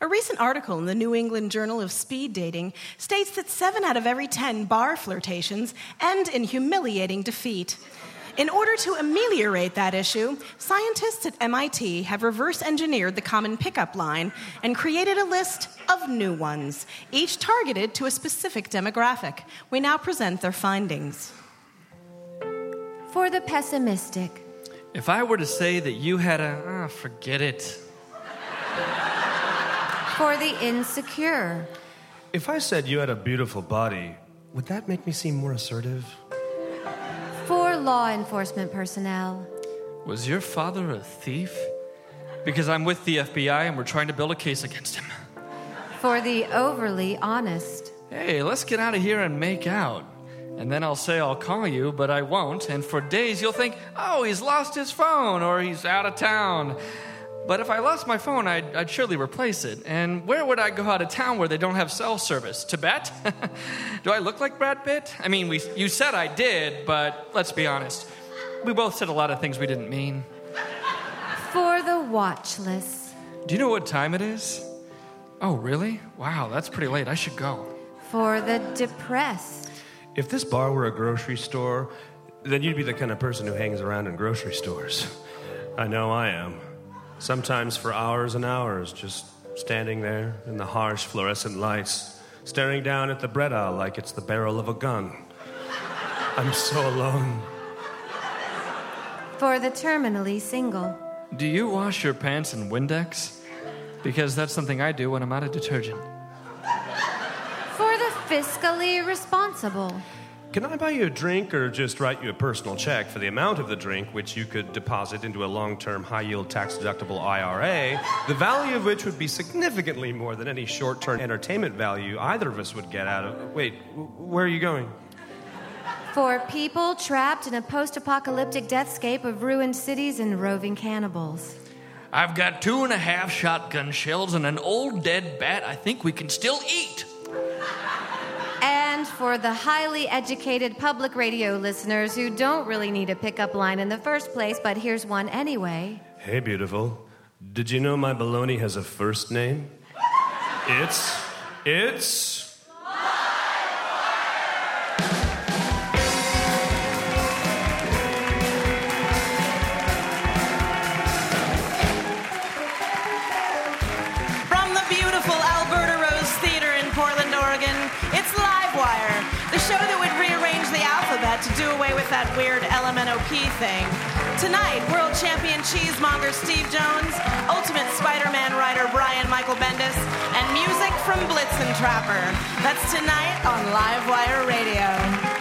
A recent article in the New England Journal of Speed Dating states that seven out of every 10 bar flirtations end in humiliating defeat. In order to ameliorate that issue, scientists at MIT have reverse engineered the common pickup line and created a list of new ones, each targeted to a specific demographic. We now present their findings. For the pessimistic, If I were to say that you had a, ah, forget it. For the insecure, If I said you had a beautiful body, would that make me seem more assertive? for law enforcement personnel, Was your father a thief? Because I'm with the FBI and we're trying to build a case against him. for the overly honest, Hey, let's get out of here and make out. And then I'll say I'll call you, but I won't. And for days you'll think, oh, he's lost his phone or he's out of town. But if I lost my phone, I'd, I'd surely replace it. And where would I go out of town where they don't have cell service? Tibet? Do I look like Brad Pitt? I mean, we, you said I did, but let's be honest. We both said a lot of things we didn't mean. for the watchless, Do you know what time it is? Oh, really? Wow, that's pretty late. I should go. for the depressed, If this bar were a grocery store, then you'd be the kind of person who hangs around in grocery stores. I know I am. Sometimes for hours and hours, just standing there in the harsh fluorescent lights, staring down at the bread aisle like it's the barrel of a gun. I'm so alone. for the terminally single, Do you wash your pants in Windex? Because that's something I do when I'm out of detergent. for the fiscally responsible, Can I buy you a drink or just write you a personal check for the amount of the drink which you could deposit into a long term, high yield, tax deductible IRA, the value of which would be significantly more than any short term entertainment value either of us would get out of. Wait, where are you going? for people trapped in a post apocalyptic deathscape of ruined cities and roving cannibals, I've got two and a half shotgun shells and an old dead bat I think we can still eat. And for the highly educated public radio listeners who don't really need a pickup line in the first place, but here's one anyway. Hey, beautiful. Did you know my baloney has a first name? It's. It's. That weird LMNOP thing. Tonight, world champion cheesemonger Steve Jones, ultimate Spider Man writer Brian Michael Bendis, and music from Blitzen Trapper. That's tonight on Livewire Radio.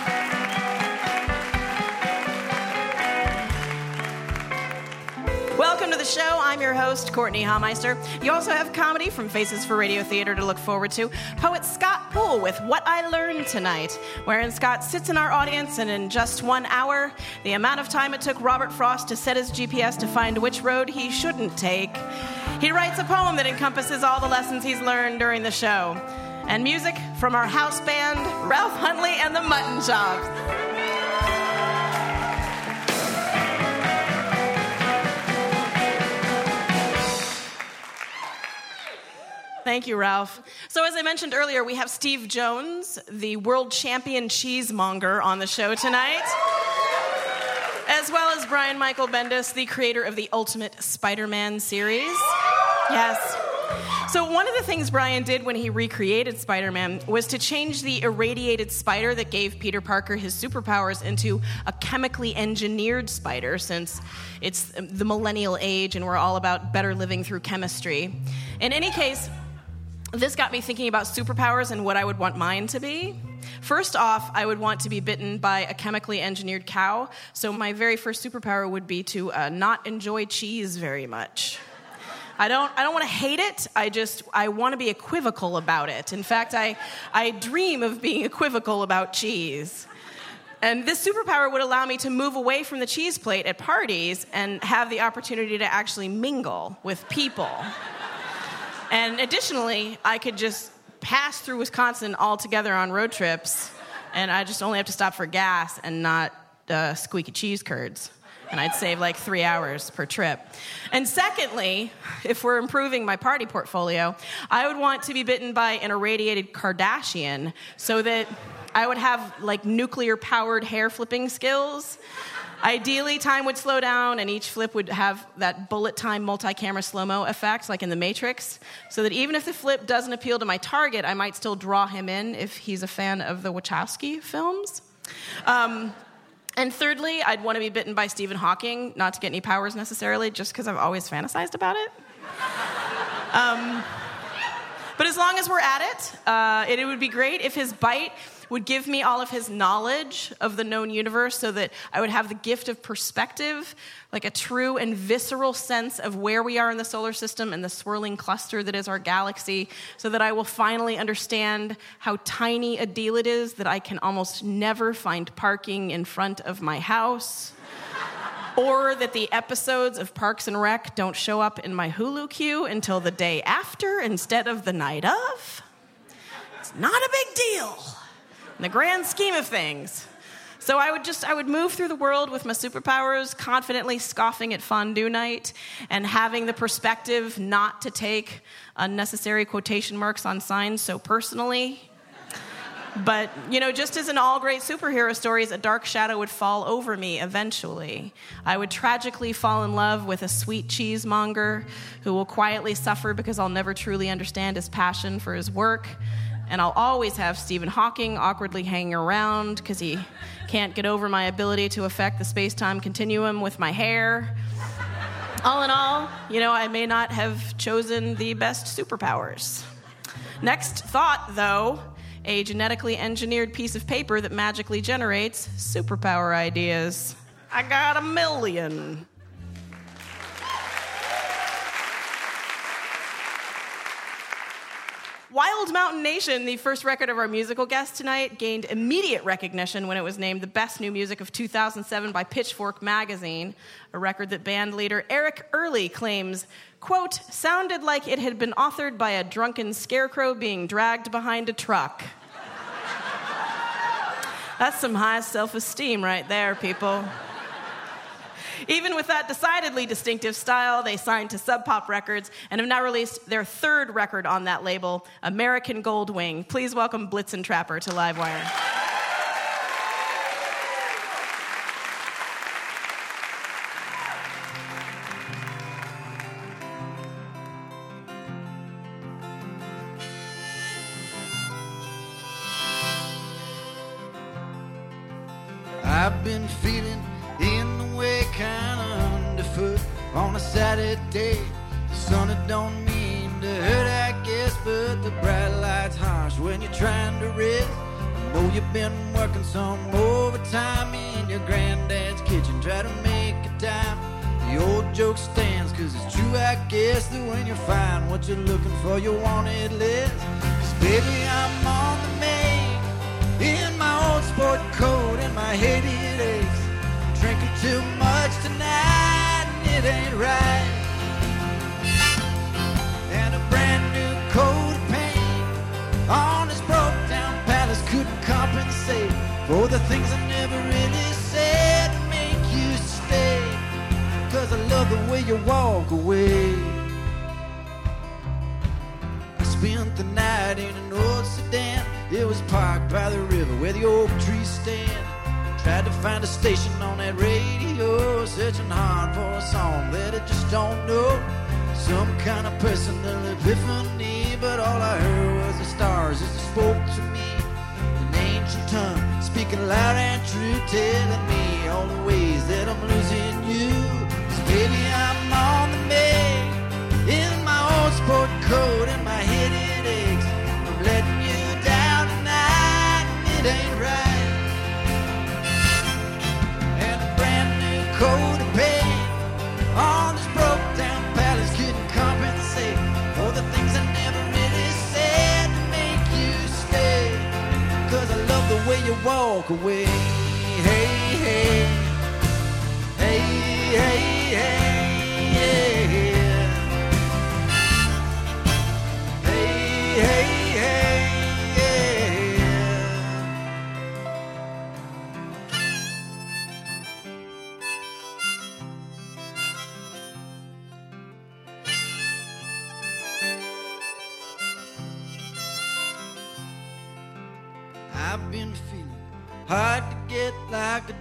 Welcome to the show. I'm your host, Courtenay Hameister. You also have comedy from Faces for Radio Theater to look forward to. Poet Scott With What I Learned Tonight, wherein Scott sits in our audience and in just one hour, the amount of time it took Robert Frost to set his GPS to find which road he shouldn't take, he writes a poem that encompasses all the lessons he's learned during the show. And music from our house band, Ralph Huntley and the Mutton Chops. Thank you, Ralph. So, as I mentioned earlier, we have Steve Jones, the world champion cheesemonger, on the show tonight, as well as Brian Michael Bendis, the creator of the Ultimate Spider Man series. Yes. So, one of the things Brian did when he recreated Spider Man was to change the irradiated spider that gave Peter Parker his superpowers into a chemically engineered spider, since it's the millennial age and we're all about better living through chemistry. In any case, this got me thinking about superpowers and what I would want mine to be. First off, I would want to be bitten by a chemically engineered cow, so my very first superpower would be to uh, not enjoy cheese very much. I don't, I don't want to hate it. I just, I want to be equivocal about it. In fact, I, I dream of being equivocal about cheese. And this superpower would allow me to move away from the cheese plate at parties and have the opportunity to actually mingle with people. And additionally, I could just pass through Wisconsin altogether on road trips, and I just only have to stop for gas and not uh, squeaky cheese curds and I'd save like three hours per trip. And secondly, if we're improving my party portfolio, I would want to be bitten by an irradiated Kardashian so that I would have like nuclear powered hair flipping skills. Ideally, time would slow down and each flip would have that bullet time multi camera slow mo effect, like in The Matrix, so that even if the flip doesn't appeal to my target, I might still draw him in if he's a fan of the Wachowski films. Um, and thirdly, I'd want to be bitten by Stephen Hawking, not to get any powers necessarily, just because I've always fantasized about it. um, but as long as we're at it, uh, it, it would be great if his bite would give me all of his knowledge of the known universe so that I would have the gift of perspective, like a true and visceral sense of where we are in the solar system and the swirling cluster that is our galaxy, so that I will finally understand how tiny a deal it is that I can almost never find parking in front of my house. or that the episodes of Parks and Rec don't show up in my Hulu queue until the day after instead of the night of. It's not a big deal in the grand scheme of things. So I would just I would move through the world with my superpowers, confidently scoffing at fondue night and having the perspective not to take unnecessary quotation marks on signs so personally. But, you know, just as in all great superhero stories, a dark shadow would fall over me eventually. I would tragically fall in love with a sweet cheesemonger who will quietly suffer because I'll never truly understand his passion for his work and I'll always have Stephen Hawking awkwardly hanging around because he can't get over my ability to affect the space time continuum with my hair. All in all, you know, I may not have chosen the best superpowers. Next thought, though a genetically engineered piece of paper that magically generates superpower ideas. I got a million. Wild Mountain Nation, the first record of our musical guest tonight, gained immediate recognition when it was named the best new music of 2007 by Pitchfork magazine, a record that band leader Eric Early claims, quote, sounded like it had been authored by a drunken scarecrow being dragged behind a truck. That's some high self esteem right there, people. Even with that decidedly distinctive style, they signed to Sub Pop Records and have now released their third record on that label, American Goldwing. Please welcome Blitzen Trapper to Livewire. I've been feeling a Saturday. The sun it don't mean to hurt, I guess, but the bright light's harsh when you're trying to rest. I know you've been working some overtime in your granddad's kitchen, try to make a time. The old joke stands, cause it's true, I guess, that when you find what you're looking for, you want it less. Cause baby, I'm on the main in my old sport coat and my hated ace. Drinking too much tonight it ain't right. And a brand new coat of paint on this broke down palace couldn't compensate for the things I never really said to make you stay. Cause I love the way you walk away. I spent the night in an old sedan. It was parked by the river where the oak trees stand. Tried to find a station on that radio, searching hard for a song that I just don't know. Some kind of personal epiphany, but all I heard was the stars as they spoke to me. An ancient tongue speaking loud and true, telling me all the ways that I'm losing you. 'Cause baby, I'm on the make in my old sport coat and my head it aches. I'm letting you down tonight, and it ain't right. Coat of paint on this broke down palace couldn't compensate for the things I never really said to make you stay. Cause I love the way you walk away. Hey, hey, hey, hey, hey,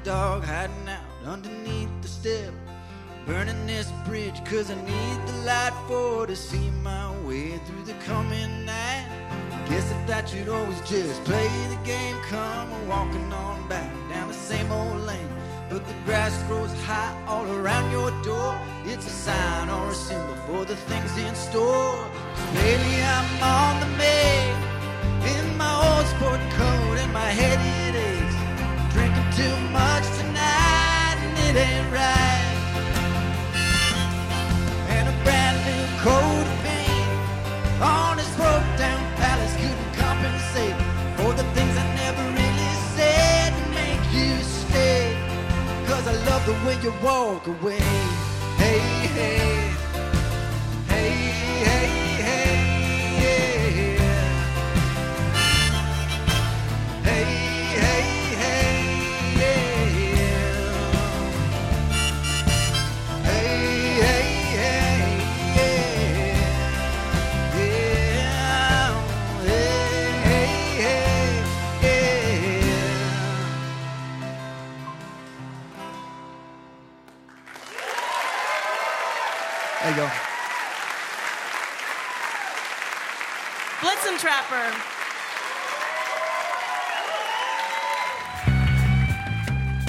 dog hiding out underneath the step. Burning this bridge cause I need the light for to see my way through the coming night. Guess I thought you'd always just play the game, come walking on back down the same old lane. But the grass grows high all around your door. It's a sign or a symbol for the things in store. Baby, I'm on the make in my old sport coat and my head it aches. Too much tonight and it ain't right. And a brand new coat of paint on his broke down palace couldn't compensate for the things I never really said to make you stay. Cause I love the way you walk away. Hey. Hey,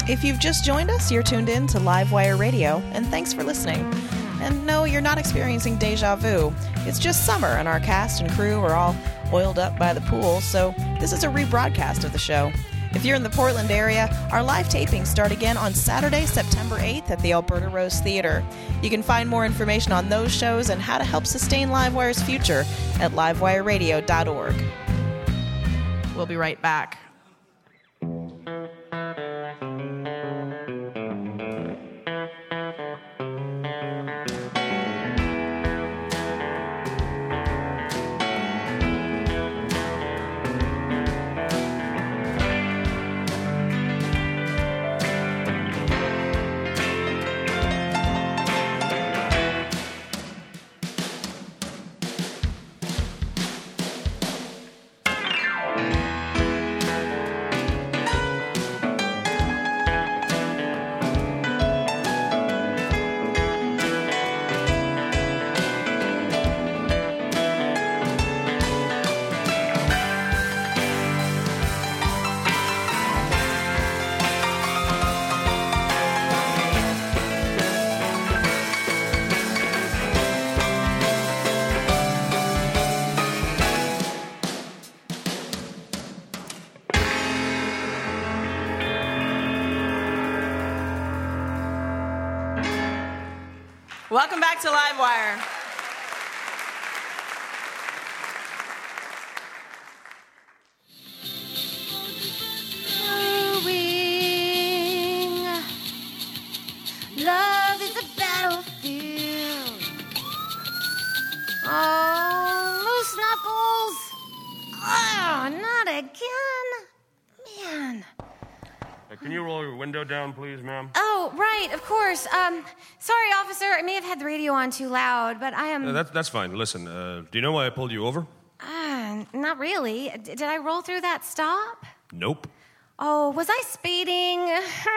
If you've just joined us, you're tuned in to Livewire Radio, and thanks for listening. And no, you're not experiencing deja vu. It's just summer, and our cast and crew are all oiled up by the pool, so this is a rebroadcast of the show. If you're in the Portland area, our live tapings start again on Saturday, September 8th at the Alberta Rose Theater. You can find more information on those shows and how to help sustain Livewire's future at livewireradio.org. We'll be right back. Welcome back to Livewire. Love is a battlefield. Oh, loose knuckles. Oh, not again. Man. Can you roll your window down, please, ma'am? Oh, right, of course. Um, had the radio on too loud, but I am. Uh, that's, that's fine. Listen, uh, do you know why I pulled you over? Uh, not really. D- did I roll through that stop? Nope. Oh, was I speeding?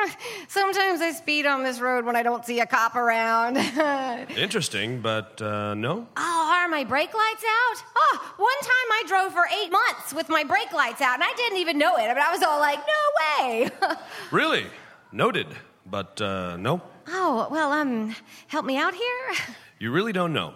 Sometimes I speed on this road when I don't see a cop around. Interesting, but uh, no. Oh, are my brake lights out? Oh, one time I drove for eight months with my brake lights out, and I didn't even know it. I mean, I was all like, no way. Really? Noted, but uh, no. Oh, well, um, help me out here? You really don't know.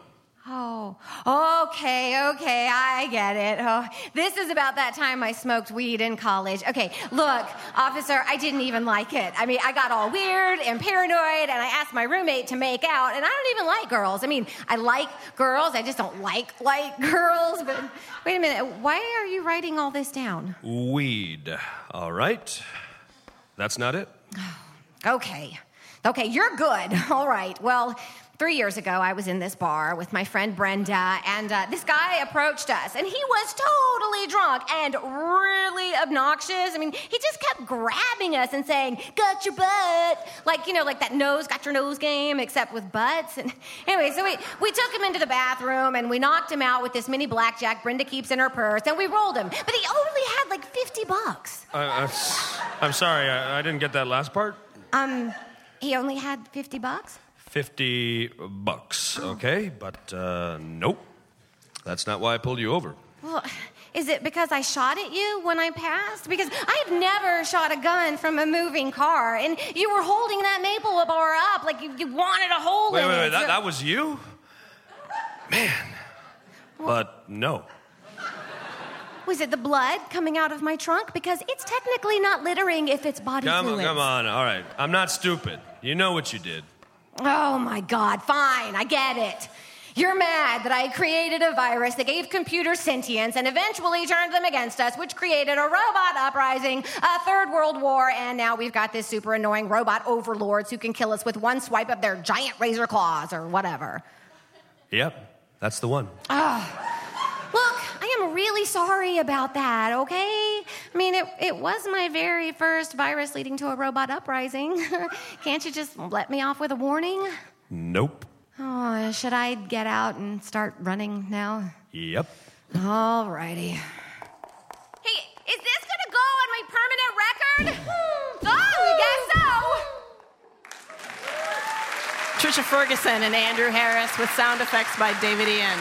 Oh, okay, okay, I get it. Oh, this is about that time I smoked weed in college. Okay, look, officer, I didn't even like it. I mean, I got all weird and paranoid, and I asked my roommate to make out, and I don't even like girls. I mean, I like girls, I just don't like like girls. But wait a minute, why are you writing all this down? Weed. All right. That's not it? Okay. Okay, you're good. All right. Well, three years ago, I was in this bar with my friend Brenda, and uh, this guy approached us, and he was totally drunk and really obnoxious. I mean, he just kept grabbing us and saying, Got your butt. Like, you know, like that nose, got your nose game, except with butts. And anyway, so we, we took him into the bathroom and we knocked him out with this mini blackjack Brenda keeps in her purse, and we rolled him. But he only had like 50 bucks. I'm sorry, I, I didn't get that last part. Um, he only had 50 bucks? 50 bucks, okay? But uh, nope. That's not why I pulled you over. Well, is it because I shot at you when I passed? Because I've never shot a gun from a moving car, and you were holding that maple bar up like you, you wanted a hole Wait, in wait, it. wait, that, so- that was you? Man. But no. Was it the blood coming out of my trunk? Because it's technically not littering if it's body Come on, fluids. come on. All right. I'm not stupid. You know what you did. Oh my God, fine, I get it. You're mad that I created a virus that gave computers sentience and eventually turned them against us, which created a robot uprising, a third world war, and now we've got this super annoying robot overlords who can kill us with one swipe of their giant razor claws or whatever. Yep. That's the one. I am really sorry about that, okay? I mean, it, it was my very first virus leading to a robot uprising. Can't you just let me off with a warning? Nope. Oh, should I get out and start running now? Yep. Alrighty. Hey, is this gonna go on my permanent record? Hmm. oh, I guess so. Trisha Ferguson and Andrew Harris with sound effects by David Ian.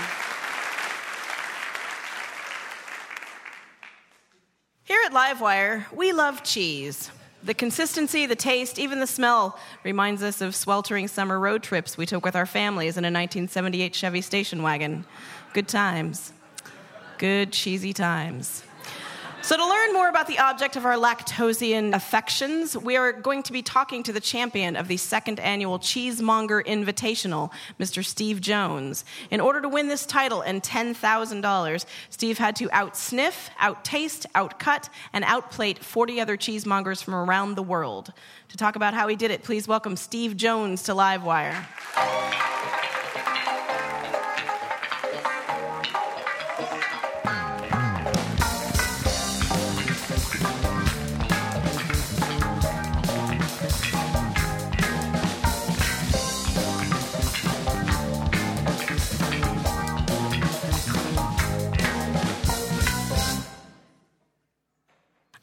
At Livewire, we love cheese. The consistency, the taste, even the smell reminds us of sweltering summer road trips we took with our families in a 1978 Chevy station wagon. Good times. Good cheesy times. So, to learn more about the object of our lactosian affections, we are going to be talking to the champion of the second annual Cheesemonger Invitational, Mr. Steve Jones. In order to win this title and $10,000, Steve had to outsniff, outtaste, outcut, and outplate 40 other cheesemongers from around the world. To talk about how he did it, please welcome Steve Jones to Livewire.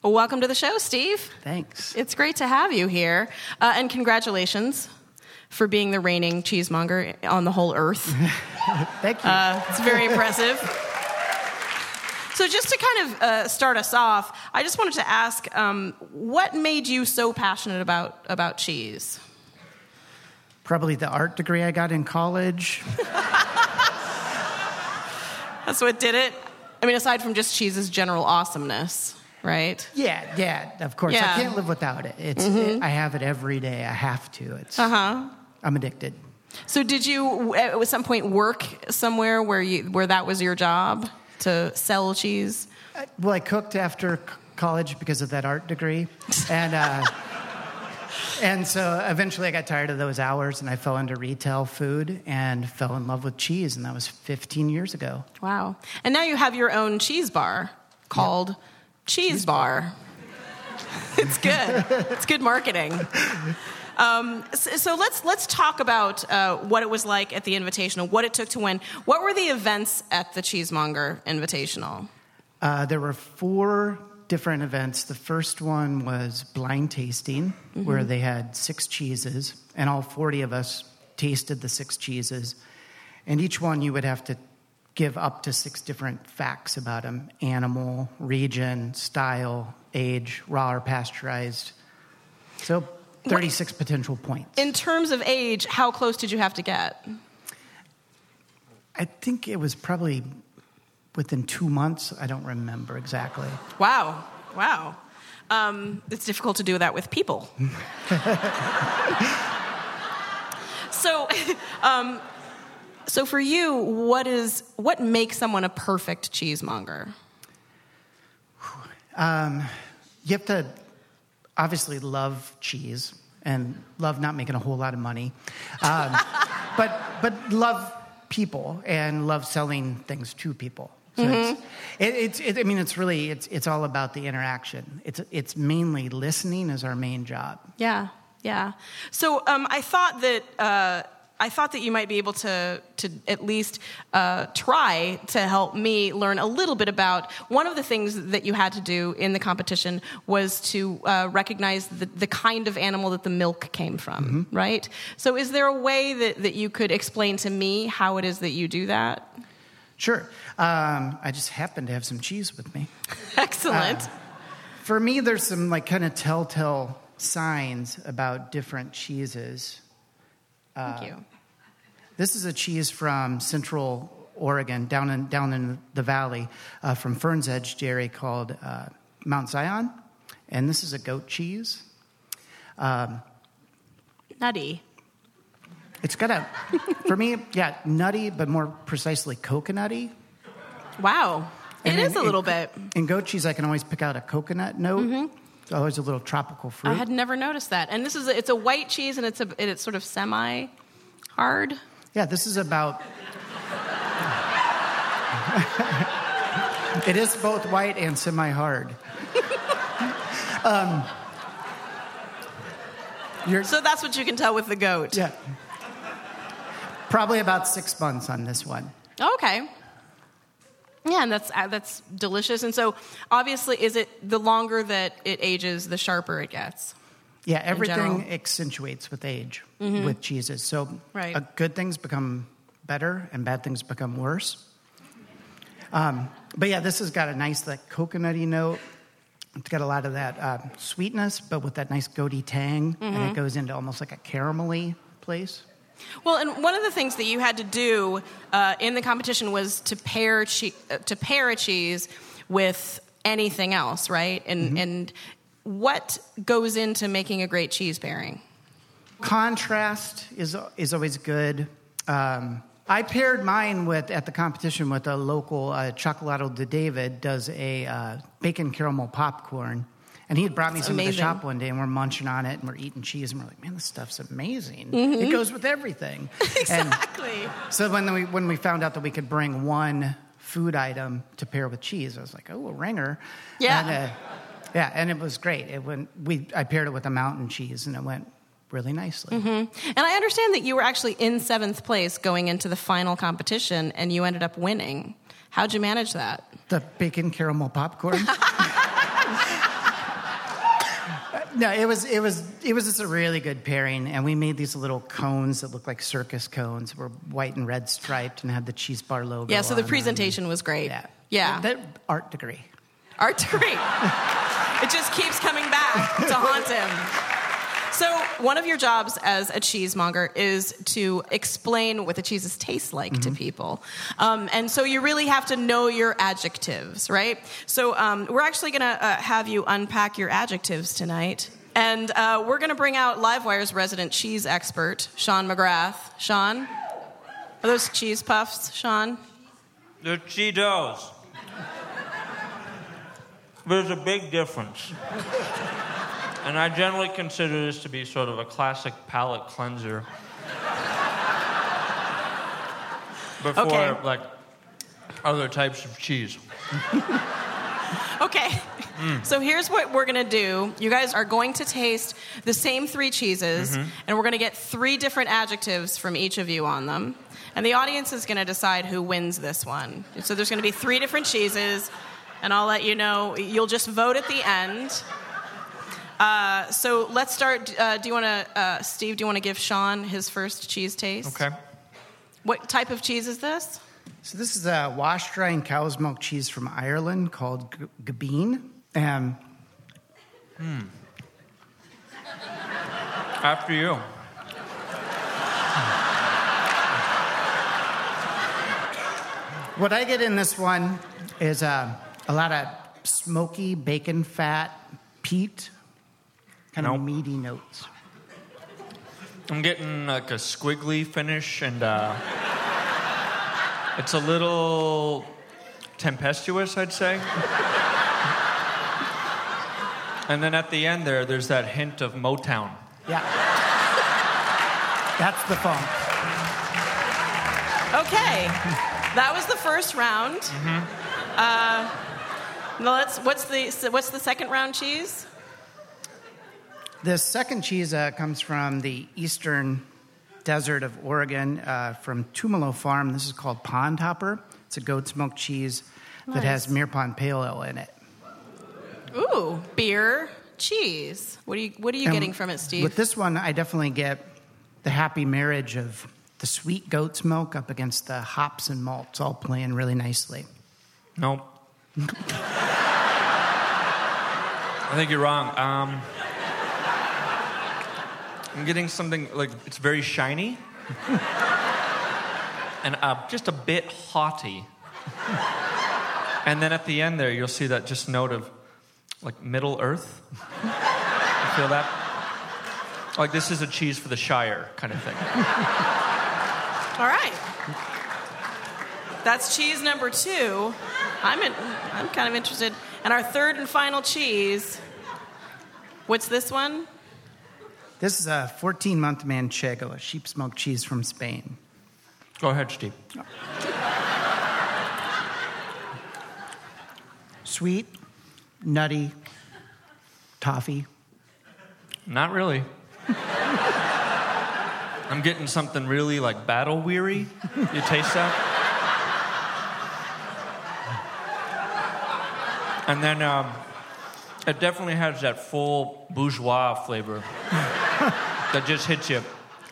Welcome to the show, Steve. Thanks. It's great to have you here. Uh, and congratulations for being the reigning cheesemonger on the whole earth. Thank you. Uh, it's very impressive. So, just to kind of uh, start us off, I just wanted to ask um, what made you so passionate about, about cheese? Probably the art degree I got in college. That's what did it? I mean, aside from just cheese's general awesomeness, right? Yeah, yeah, of course. Yeah. I can't live without it. It's Mhm. I have it every day. I have to. It's Uh huh. I'm addicted. So, did you at some point work somewhere where you where that was your job to sell cheese? Uh, Well, I cooked after college because of that art degree, and uh, and so eventually I got tired of those hours, and I fell into retail food and fell in love with cheese, and that was 15 years ago. Wow! And now you have your own cheese bar called Cheese, Bar. it's good. it's good marketing. Um, so, so let's let's talk about uh, what it was like at the Invitational, what it took to win. What were the events at the Cheesemonger Invitational? Uh, there were four different events. The first one was blind tasting, Mhm. where they had six cheeses, and all 40 of us tasted the six cheeses. And each one you would have to give up to six different facts about them animal, region, style, age, raw or pasteurized. So 36 potential points. In terms of age, how close did you have to get? I think it was probably within two months. I don't remember exactly. Wow. Wow. Um, it's difficult to do that with people. so, um, so for you, what is what makes someone a perfect cheesemonger? Um, you have to obviously love cheese and love not making a whole lot of money, um, but but love people and love selling things to people. So Mhm. it's, it, it's it, I mean, it's really it's it's all about the interaction. It's it's mainly listening is our main job. Yeah, yeah. So um, I thought that uh, I thought that you might be able to to at least uh, try to help me learn a little bit about one of the things that you had to do in the competition was to uh, recognize the, the kind of animal that the milk came from, right? So is there a way that, that you could explain to me how it is that you do that? Sure. Um, I just happen to have some cheese with me. Excellent. Uh, for me, there's some like kind of telltale signs about different cheeses. Uh, Thank you. This is a cheese from Central Oregon, down in down in the valley, uh, from Fern's Edge Dairy, called uh, Mount Zion, and this is a goat cheese. Um, Nutty. it's got a, for me, yeah, nutty, but more precisely coconutty. Wow. It And is a little in- bit. In goat cheese, I can always pick out a coconut note. It's always a little tropical fruit. I had never noticed that. And this is a, it's a white cheese and it's a it's sort of semi hard. Yeah, this is about. it is both white and semi hard. um, So that's what you can tell with the goat. yeah. Probably about six months on this one. Okay. Yeah, and that's uh, that's delicious. And so, obviously, is it the longer that it ages, the sharper it gets? Yeah, everything accentuates with age Mhm. with cheeses. So Right. uh, good things become better and bad things become worse. Um, but yeah, this has got a nice like coconutty note. It's got a lot of that uh, sweetness, but with that nice goaty tang, and Mhm. it goes into almost like a caramelly place. Well, and one of the things that you had to do uh, in the competition was to pair che- uh, to pair a cheese with anything else, right? And and what goes into making a great cheese pairing? Contrast is is always good. Um, I paired mine with at the competition with a local uh, Xocolatl de David does a uh, bacon caramel popcorn, and he had brought me That's some at amazing. the shop one day, and we're munching on it, and we're eating cheese, and we're like, man, this stuff's amazing. Mhm. It goes with everything. And Exactly. so when we when we found out that we could bring one food item to pair with cheese, I was like, oh, a ringer. Yeah. And, uh, yeah, and it was great. It went. We I paired it with a mountain cheese, and it went really nicely. hmm And I understand that you were actually in seventh place going into the final competition, and you ended up winning. How'd you manage that? The bacon caramel popcorn. no, it was it was it was just a really good pairing, and we made these little cones that looked like circus cones. Were white and red striped and had the cheese bar logo. Yeah, so the on them. presentation was great. Yeah, Yeah. That art degree. Art degree. it just keeps coming back to haunt him. So, one of your jobs as a cheesemonger is to explain what the cheeses taste like to people. Um, and so, you really have to know your adjectives, right? So, um, we're actually going to uh, have you unpack your adjectives tonight. And uh, we're going to bring out Livewire's resident cheese expert, Sean McGrath. Sean? Are those cheese puffs, Sean? They're Cheetos. There's a big difference. And I generally consider this to be sort of a classic palate cleanser. Before, Okay. like, other types of cheese. Okay. Mm. So here's what we're gonna do. You guys are going to taste the same three cheeses, Mhm. and we're gonna get three different adjectives from each of you on them. And the audience is gonna decide who wins this one. So there's gonna be three different cheeses, and I'll let you know. You'll just vote at the end. Uh, so let's start. Uh, do you want to, uh, Steve? Do you want to give Sean his first cheese taste? Okay. What type of cheese is this? So this is a washed rind cow's milk cheese from Ireland called G- Gubbeen. Um, Hmm. After you. what I get in this one is uh, a lot of smoky bacon fat, peat, kind of meaty notes. I'm getting like a squiggly finish, and uh, it's a little tempestuous, I'd say. and then at the end there, there's that hint of Motown. Yeah. That's the funk. Okay, that was the first round. Uh, now let's. What's the what's the second round cheese? The second cheese uh, comes from the eastern desert of Oregon, uh, from Tumalo Farm. This is called Pond Hopper. It's a goat's milk cheese that has Nice. Mirror Pond Pale Ale in it. Ooh, beer cheese. What are you What are you And getting from it, Steve? With this one, I definitely get the happy marriage of the sweet goat's milk up against the hops and malts all playing really nicely. Nope. I think you're wrong. Um, I'm getting something like it's very shiny and uh, just a bit haughty. and then at the end there, you'll see that just note of like Middle Earth. you feel that? Like this is a cheese for the Shire kind of thing. All right. That's cheese number two. I'm in, I'm kind of interested. And our third and final cheese. What's this one? This is a 14 month manchego, a sheep's milk cheese from Spain. Go ahead, Steve. Sweet, nutty, toffee. Not really. I'm getting something really like battle weary. You taste that? And then um, it definitely has that full bourgeois flavor that just hits you.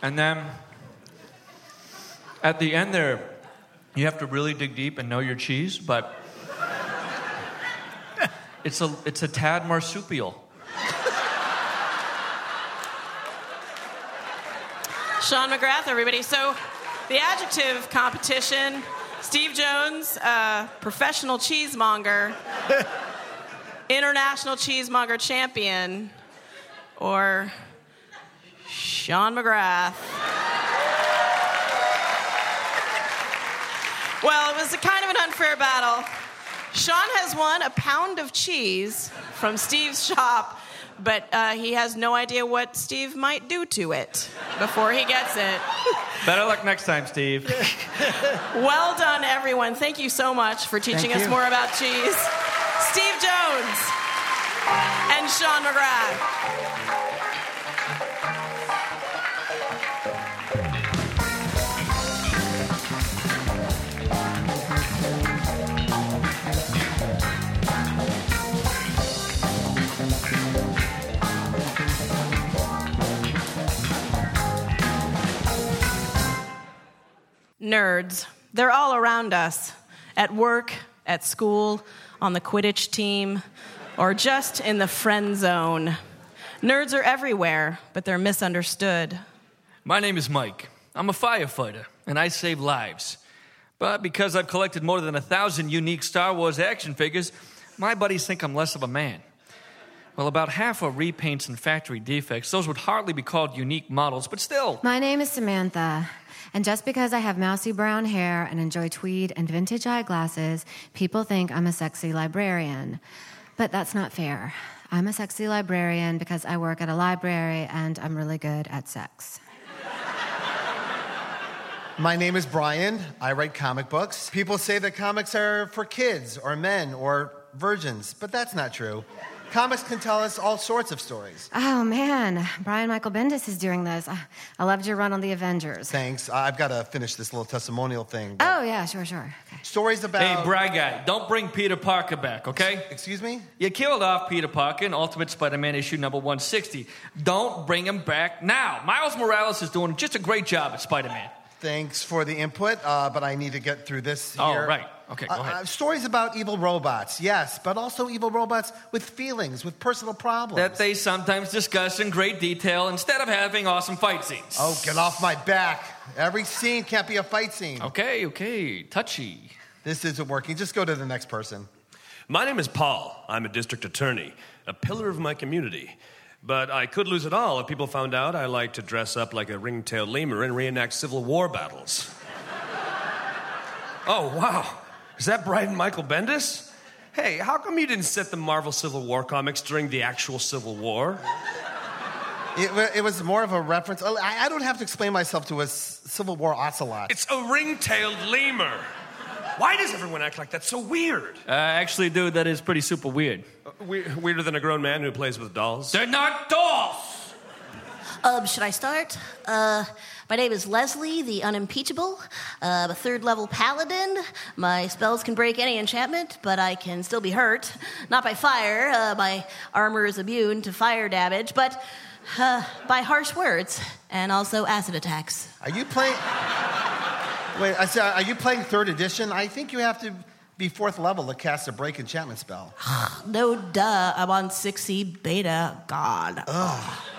And then at the end there, you have to really dig deep and know your cheese, but it's a, it's a tad marsupial. Sean McGrath, everybody. So, the adjective competition Steve Jones, uh, professional cheesemonger, international cheesemonger champion, or Sean McGrath. Well, it was a kind of an unfair battle. Sean has won a pound of cheese from Steve's shop, but uh, he has no idea what Steve might do to it before he gets it. Better luck next time, Steve. Well done, everyone. Thank you so much for teaching Thank us you. more about cheese. Steve Jones and Sean McGrath. Nerds. They're all around us at work, at school, on the Quidditch team, or just in the friend zone. Nerds are everywhere, but they're misunderstood. My name is Mike. I'm a firefighter, and I save lives. But because I've collected more than a thousand unique Star Wars action figures, my buddies think I'm less of a man. Well, about half are repaints and factory defects. Those would hardly be called unique models, but still. My name is Samantha. And just because I have mousy brown hair and enjoy tweed and vintage eyeglasses, people think I'm a sexy librarian. But that's not fair. I'm a sexy librarian because I work at a library and I'm really good at sex. My name is Brian. I write comic books. People say that comics are for kids or men or virgins, but that's not true. Comics can tell us all sorts of stories. Oh man, Brian Michael Bendis is doing this. I, I loved your run on the Avengers. Thanks. I've got to finish this little testimonial thing. Oh yeah, sure, sure. Stories about. Hey, Bry Guy, don't bring Peter Parker back, okay? Excuse me? You killed off Peter Parker in Ultimate Spider Man issue number 160. Don't bring him back now. Miles Morales is doing just a great job at Spider Man. Thanks for the input, uh, but I need to get through this Oh, here. right. Okay, go Uh, ahead. uh, stories about evil robots, yes, but also evil robots with feelings, with personal problems. That they sometimes discuss in great detail instead of having awesome fight scenes. Oh, get off my back. Every scene can't be a fight scene. Okay, okay. Touchy. This isn't working. Just go to the next person. My name is Paul. I'm a district attorney, a pillar of my community. But I could lose it all if people found out I like to dress up like a ring-tailed lemur and reenact Civil War battles. oh, wow. Is that Brian Michael Bendis? Hey, how come you didn't set the Marvel Civil War comics during the actual Civil War? It, it was more of a reference. oh, I, I don't have to explain myself to a s- Civil War ocelot. It's a ring-tailed lemur. Why does everyone act like that's so weird? Uh, actually, dude, that is pretty super weird. We- weirder than a grown man who plays with dolls? They're not dolls! Um, should I start? Uh, my name is Leslie, the unimpeachable. Uh, a third level paladin. My spells can break any enchantment, but I can still be hurt. Not by fire. Uh, my armor is immune to fire damage, but uh, by harsh words and also acid attacks. Are you playing? Wait, I said, are you playing third edition? I think you have to be fourth level to cast a break enchantment spell. No duh. I'm on 6C beta. God.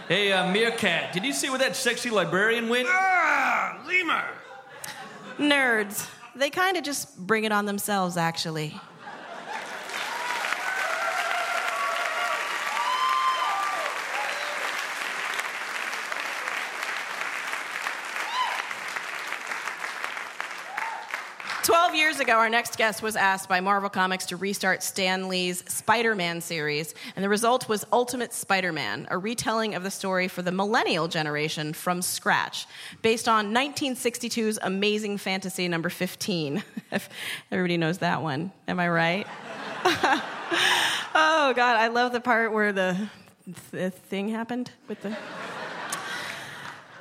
Hey, uh, Meerkat, did you see where that sexy librarian went? Ah, lemur! Nerds. They kind of just bring it on themselves, actually. Twelve years ago, our next guest was asked by Marvel Comics to restart Stan Lee's Spider Man series, and the result was Ultimate Spider Man, a retelling of the story for the millennial generation from scratch, based on 1962's amazing fantasy number 15. If Everybody knows that one. Am I right? oh, God, I love the part where the, the thing happened with the.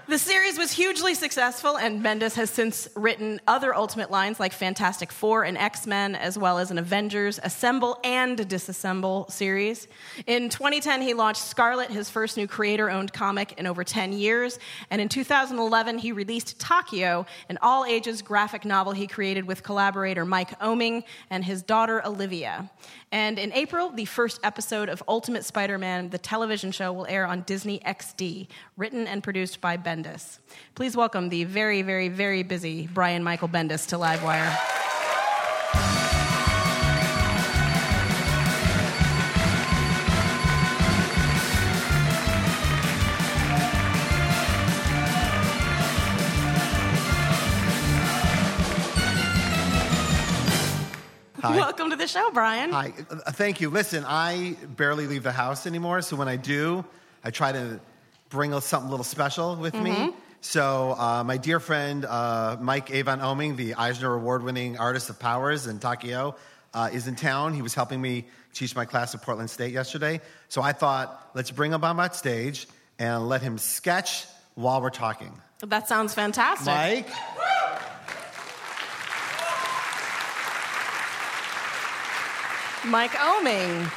The series was hugely successful, and Bendis has since written other Ultimate lines like Fantastic Four and X Men, as well as an Avengers Assemble and Disassemble series. In 2010, he launched Scarlet, his first new creator owned comic in over 10 years. And in 2011, he released Takio, an all ages graphic novel he created with collaborator Mike Oeming and his daughter Olivia. And in April, the first episode of Ultimate Spider Man, the television show, will air on Disney XD, written and produced by Bendis. Please welcome the very, very, very busy Brian Michael Bendis to Livewire. Hi. Welcome to the show, Brian. Hi, uh, thank you. Listen, I barely leave the house anymore, so when I do, I try to bring something a little special with me. Mhm. So, uh, my dear friend uh, Mike Avon Oeming, the Eisner Award winning artist of Powers and Takio, uh, is in town. He was helping me teach my class at Portland State yesterday. So, I thought, let's bring him on stage and let him sketch while we're talking. That sounds fantastic. Mike? Mike Oeming.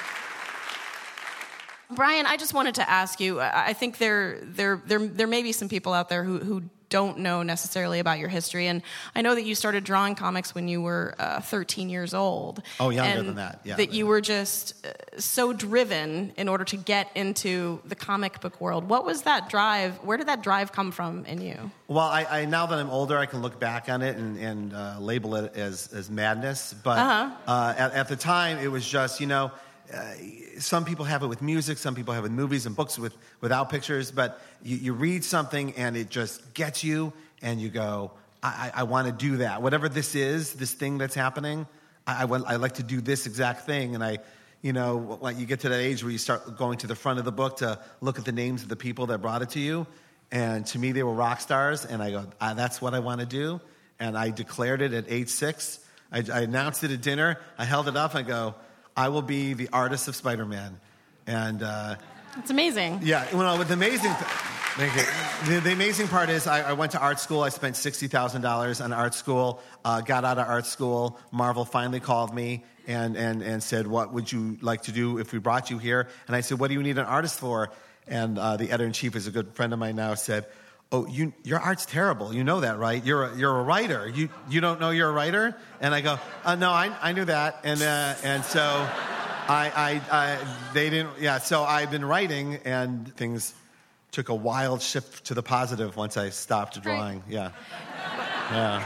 Brian, I just wanted to ask you. I think there, there, there, there may be some people out there who, who don't know necessarily about your history, and I know that you started drawing comics when you were uh, 13 years old. Oh, younger and than that, yeah. That you were just uh, so driven in order to get into the comic book world. What was that drive? Where did that drive come from in you? Well, I, I now that I'm older, I can look back on it and, and uh, label it as, as madness. But Uh-huh. uh, at, at the time, it was just you know, uh, some people have it with music, some people have it with movies and books with without pictures. But you, you read something and it just gets you, and you go, I, I, I want to do that. Whatever this is, this thing that's happening, I, I, want, I like to do this exact thing, and I. You know, when you get to that age where you start going to the front of the book to look at the names of the people that brought it to you, and to me, they were rock stars. And I go, that's what I want to do. And I declared it at age six. I, I announced it at dinner. I held it up. I go, I will be the artist of Spider Man. And uh, It's amazing. yeah, well, with the amazing, thank you. The, the amazing part is, I, I went to art school. I spent sixty thousand dollars on art school. Uh, got out of art school. Marvel finally called me and and and said, "What would you like to do if we brought you here?" And I said, "What do you need an artist for?" And uh, the editor in chief is a good friend of mine now. Said. Oh, you, your art's terrible. You know that, right? You're a, you're a writer. You, you don't know you're a writer? And I go, uh, no, I, I knew that. And, uh, and so I, I, I, they didn't, yeah, so I've been writing and things took a wild shift to the positive once I stopped drawing. Yeah. Yeah.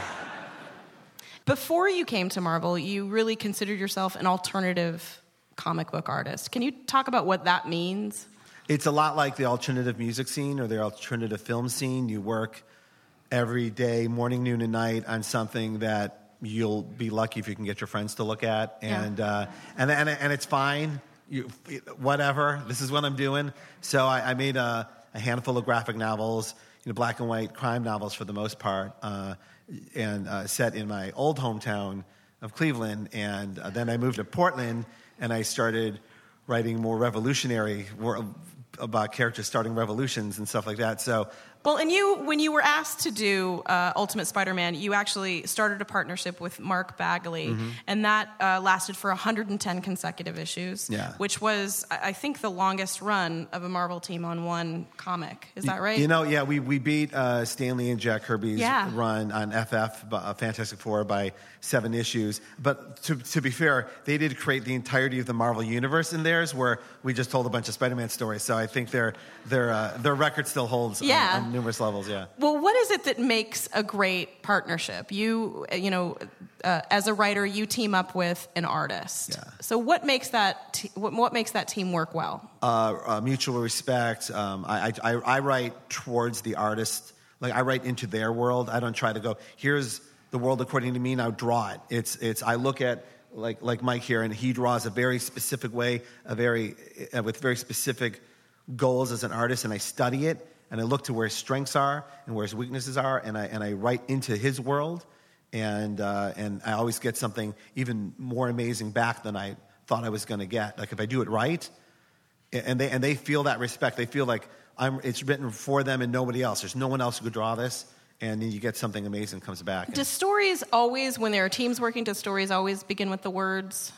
Before you came to Marvel, you really considered yourself an alternative comic book artist. Can you talk about what that means? It's a lot like the alternative music scene or the alternative film scene. You work every day, morning, noon, and night on something that you'll be lucky if you can get your friends to look at, Yeah. and uh, and, and and it's fine. You, whatever. This is what I'm doing. So I, I made a, a handful of graphic novels, you know, black and white crime novels for the most part, uh, and uh, set in my old hometown of Cleveland. And uh, then I moved to Portland, and I started writing more revolutionary, about characters starting revolutions and stuff like that. So Well, and you, when you were asked to do uh, Ultimate Spider-Man, you actually started a partnership with Mark Bagley, Mhm. and that uh, lasted for 110 consecutive issues, Yeah. which was, I think, the longest run of a Marvel team on one comic. Is that right? You know, yeah, we, we beat uh, Stan Lee and Jack Kirby's Yeah. run on FF, uh, Fantastic Four, by seven issues. But to, to be fair, they did create the entirety of the Marvel Universe in theirs, where we just told a bunch of Spider Man stories. So I think their, their, uh, their record still holds on- Yeah. on, numerous levels, yeah. Well, what is it that makes a great partnership? You, uh, you know, uh, as a writer, you team up with an artist. Yeah. So, what makes that te- what, what makes that team work well? uh, uh, mutual respect. Um, I, I, I write towards the artist. Like I write into their world. I don't try to go. Here's the world according to me. Now draw it. It's it's. I look at like like Mike here, and he draws a very specific way, a very uh, with very specific goals as an artist, and I study it, and I look to where his strengths are and where his weaknesses are, and I and I write into his world, and uh, and I always get something even more amazing back than I thought I was going to get. Like if I do it right and they and they feel that respect. They feel like I'm, it's written for them and nobody else. There's no one else who could draw this, and then you get something amazing comes back. Do stories always, when there are teams working, do stories always begin with the words?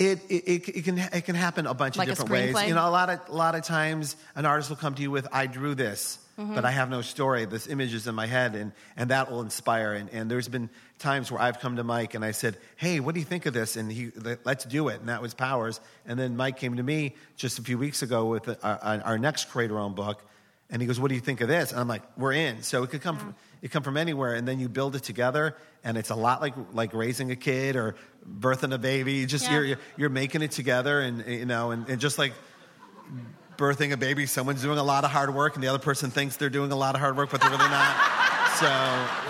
It, it, it, it can it can happen a bunch Like of different ways. You know, a lot of a lot of times an artist will come to you with, "I drew this, Mhm. but I have no story. This image is in my head, and and that will inspire." And, and there's been times where I've come to Mike and I said, "Hey, what do you think of this?" And he, "Let- "Let's do it." And that was Powers. And then Mike came to me just a few weeks ago with our, our next creator-owned book, and he goes, "What do you think of this?" And I'm like, "We're in." So it could come from it come from anywhere, and then you build it together, and it's a lot like like raising a kid or birthing a baby. You just Yeah. you're, you're making it together, and you know, and, and just like birthing a baby, someone's doing a lot of hard work, and the other person thinks they're doing a lot of hard work, but they're really not. so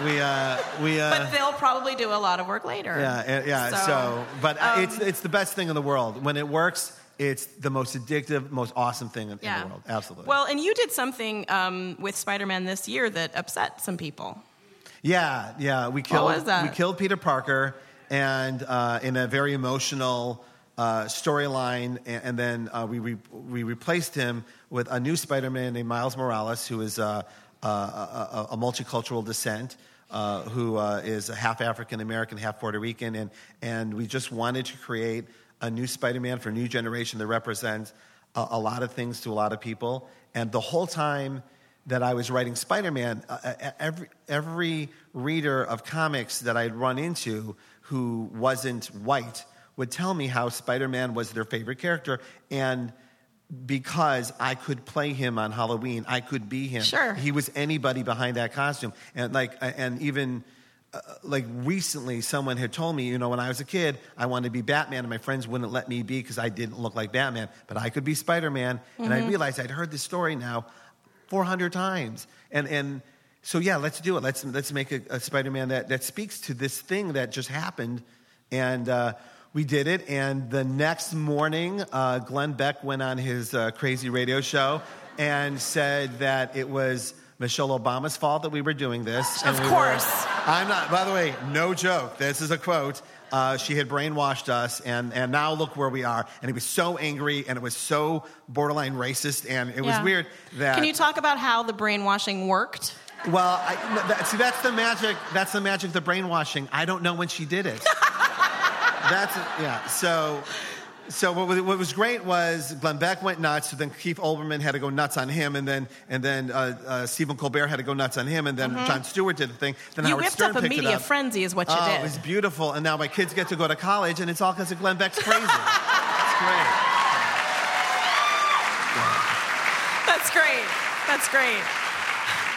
we uh, we uh, but they'll probably do a lot of work later. yeah, yeah. So, but uh, it's it's the best thing in the world when it works. It's the most addictive, most awesome thing in, in the world. Absolutely. Well, and you did something um, with Spider-Man this year that upset some people. Yeah, yeah. We killed. was that? We killed Peter Parker, and uh, in a very emotional uh, storyline, and, and then uh, we re- we replaced him with a new Spider-Man named Miles Morales, who is uh, uh, a, a, a multicultural descent. Uh, who uh, is a half African American, half Puerto Rican, and and we just wanted to create a new Spider-Man for a new generation that represents a, a lot of things to a lot of people. And the whole time that I was writing Spider Man, uh, every, every reader of comics that I'd run into who wasn't white would tell me how Spider Man was their favorite character. And because I could play him on Halloween, I could be him. Sure. He was anybody behind that costume. And like, and even uh, like recently, someone had told me, you know, when I was a kid, I wanted to be Batman, and my friends wouldn't let me be because I didn't look like Batman, but I could be Spider Man. And I Mhm. realized I'd heard this story now 400 times. And, and so, yeah, let's do it. Let's, let's make a, a Spider Man that, that speaks to this thing that just happened. And uh, we did it. And the next morning, uh, Glenn Beck went on his uh, crazy radio show and said that it was Michelle Obama's fault that we were doing this. Of we were- course. I'm not, by the way, no joke. This is a quote. Uh, she had brainwashed us, and, and now look where we are. And he was so angry, and it was so borderline racist, and it was weird that. Can you talk about how the brainwashing worked? Well, I, that, see, that's the magic. That's the magic of the brainwashing. I don't know when she did it. that's yeah. So, so what, was- what was great was Glenn Beck went nuts. So then Keith Olbermann had to go nuts on him, and then and then uh, uh, Stephen Colbert had to go nuts on him, and then Mhm. Jon Stewart did the thing. Then You Howard whipped Stern up a media up. frenzy is what you oh, did. It was beautiful, and now my kids get to go to college, and it's all because of Glenn Beck's crazy. it's great. That's great. That's great.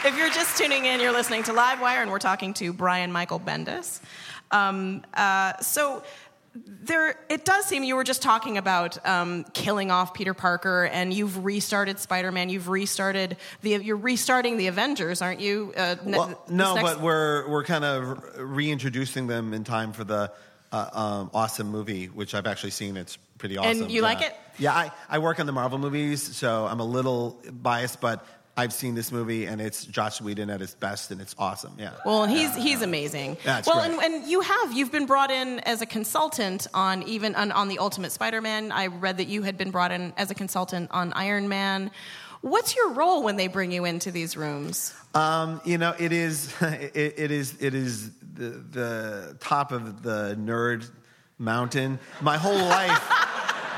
If you're just tuning in, you're listening to Livewire, and we're talking to Brian Michael Bendis. Um, uh, so there, it does seem you were just talking about um, killing off Peter Parker, and you've restarted Spider-Man. You've restarted the. You're restarting the Avengers, aren't you? Uh, ne- Well, no, next- but we're we're kind of reintroducing them in time for the uh, um, awesome movie, which I've actually seen. It's pretty awesome. And you yeah. like it? Yeah, I, I work on the Marvel movies, so I'm a little biased, but I've seen this movie, and it's Joss Whedon at his best, and it's awesome. Yeah. Well, and he's he's amazing. Yeah, well, great. and, and you have you've been brought in as a consultant on even on, on the Ultimate Spider-Man. I read that you had been brought in as a consultant on Iron Man. What's your role when they bring you into these rooms? Um, you know, it is it, it is it is the the top of the nerd mountain. My whole life.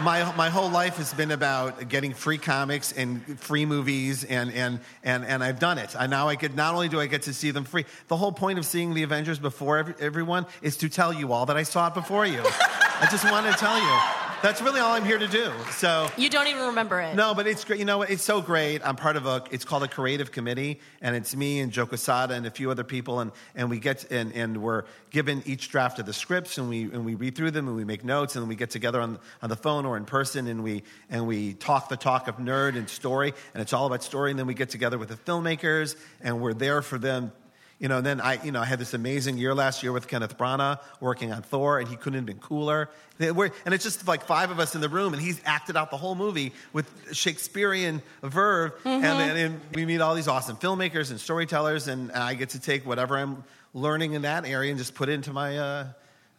My, my whole life has been about getting free comics and free movies, and, and, and, and I've done it. I now I get not only do I get to see them free. The whole point of seeing the Avengers before every, everyone is to tell you all that I saw it before you. I just wanted to tell you. That's really all I'm here to do. So You don't even remember it. no, but it's great. You know, what? it's so great. I'm part of a. It's called a creative committee, and it's me and Joe Quesada and a few other people, and and we get and and we're given each draft of the scripts, and we and we read through them, and we make notes, and then we get together on on the phone or in person, and we and we talk the talk of nerd and story, and it's all about story, and then we get together with the filmmakers, and we're there for them. You know, and then I, you know, I had this amazing year last year with Kenneth Branagh working on Thor, and he couldn't have been cooler. And it's just like five of us in the room, and he's acted out the whole movie with Shakespearean verve. And, then and we meet all these awesome filmmakers and storytellers, and I get to take whatever I'm learning in that area and just put it into my uh,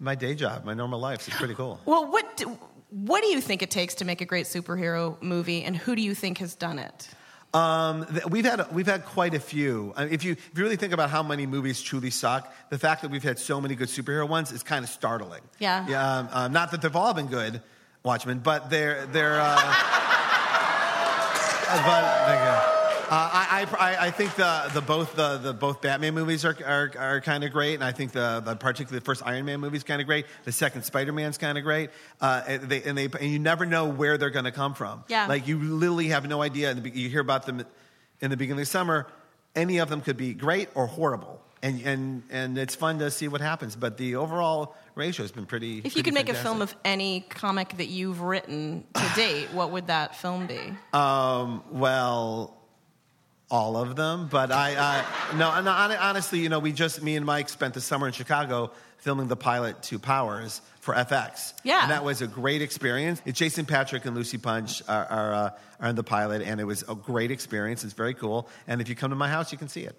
my day job, my normal life. So it's pretty cool. Well, what do, what do you think it takes to make a great superhero movie, and who do you think has done it? Um, we've had we've had quite a few. If you if you really think about how many movies truly suck, the fact that we've had so many good superhero ones is kind of startling. Yeah. Yeah. Um, um, not that they've all been good, Watchmen, but they're they're. Uh, uh, but thank you. Uh, I, I, I think the, the both the, the both Batman movies are are, are kind of great, and I think the, the particularly the first Iron Man movie is kind of great. The second Spider Man's kind of great, uh, and, they, and they and you never know where they're going to come from. Yeah. like you literally have no idea. Be- you hear about them in the beginning of summer. Any of them could be great or horrible, and and and it's fun to see what happens. But the overall ratio has been pretty. If you could make a film of any comic that you've written to date, what would that film be? Um, well, all of them, but I, I no, no, honestly, you know, we just me and Mike spent the summer in Chicago filming the pilot to Powers for FX. Yeah. and that was a great experience. It's Jason Patric and Lucy Punch are are, uh, are in the pilot, and it was a great experience. It's very cool, and if you come to my house, you can see it.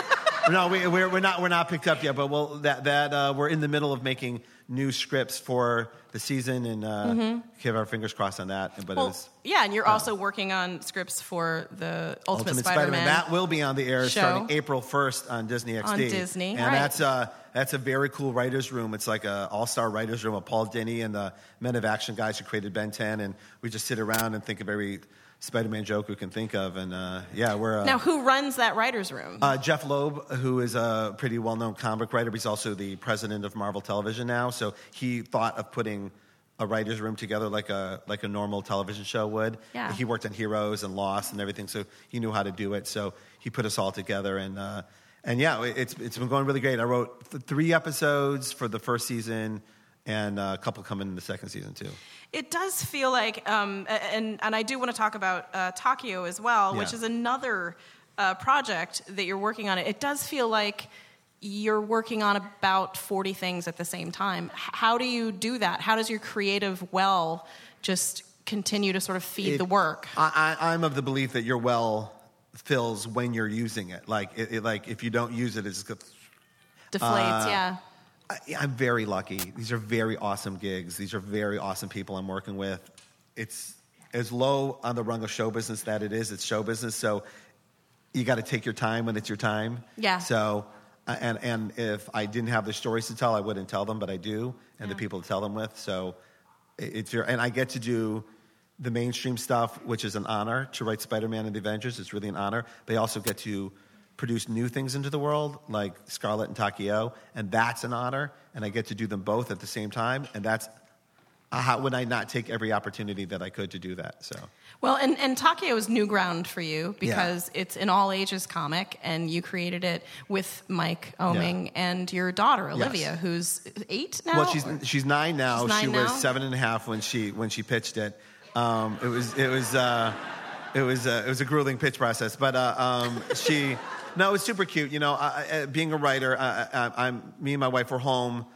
no, we, we're, we're not we're not picked up yet, but we'll, that that uh, we're in the middle of making new scripts for the season, and uh, Mhm. keep our fingers crossed on that. But Well, was yeah, and you're also working on scripts for the Ultimate, Ultimate Spider-Man. That will be on the air show. starting April 1st on Disney XD. On Disney, And right. that's, uh, that's a very cool writer's room. It's like an all star writer's room of Paul Dini and the Men of Action guys who created Ben 10. And we just sit around and think of every Spider Man joke we can think of. And uh, yeah, we're. Uh, now, who runs that writers' room? uh, Jeph Loeb, who is a pretty well known comic writer, but he's also the president of Marvel Television now. So he thought of putting a writer's room together like a, like a normal television show would. Yeah. He worked on Heroes and Lost and everything, so he knew how to do it. So he put us all together. And, uh, and yeah, it's, it's been going really great. I wrote th- three episodes for the first season and uh, a couple coming in the second season, too. It does feel like, um, and and I do want to talk about uh, Takio as well, which is another uh, project that you're working on. It does feel like you're working on about 40 things at the same time. How do you do that? How does your creative well just continue to sort of feed It- the work? I, I, I'm of the belief that your well fills when you're using it. Like, it, it- like if you don't use it, it's Deflates, uh, yeah. I, I'm very lucky. These are very awesome gigs. These are very awesome people I'm working with. It's as low on the rung of show business that it is. It's show business, so you got to take your time when it's your time. Yeah. So, uh, and and if I didn't have the stories to tell, I wouldn't tell them, but I do, and the people to tell them with. So, it's your and I get to do the mainstream stuff, which is an honor to write Spider-Man and the Avengers. It's really an honor. They also get to produce new things into the world, like Scarlet and Takio, and that's an honor. And I get to do them both at the same time, and that's uh, how would I not take every opportunity that I could to do that? So. Well, and, and Takio is new ground for you because it's an all ages comic, and you created it with Mike Oeming and your daughter Yes. Olivia, who's eight now. Well, she's she's nine now. She's nine she now? was seven and a half when she when she pitched it. Um, it was it was uh, it was uh, it was a grueling pitch process, but uh, um, she no, it was super cute. You know, I, I, being a writer, I, I'm me and my wife were home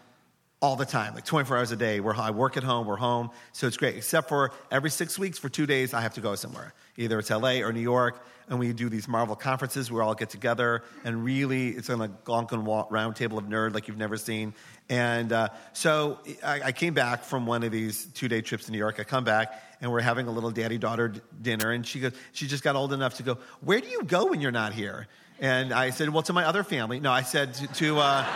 all the time, like 24 hours a day. We're, I work at home, we're home, so it's great. Except for every six weeks for two days, I have to go somewhere. Either it's LA or New York, and we do these Marvel conferences where we all get together, and really, it's on a Gonkin wa- round table of nerd like you've never seen. And uh, so I, I came back from one of these two day trips to New York. I come back, and we're having a little daddy daughter dinner, and she goes, she just got old enough to go, Where do you go when you're not here? And I said, Well, to my other family. No, I said to, to uh,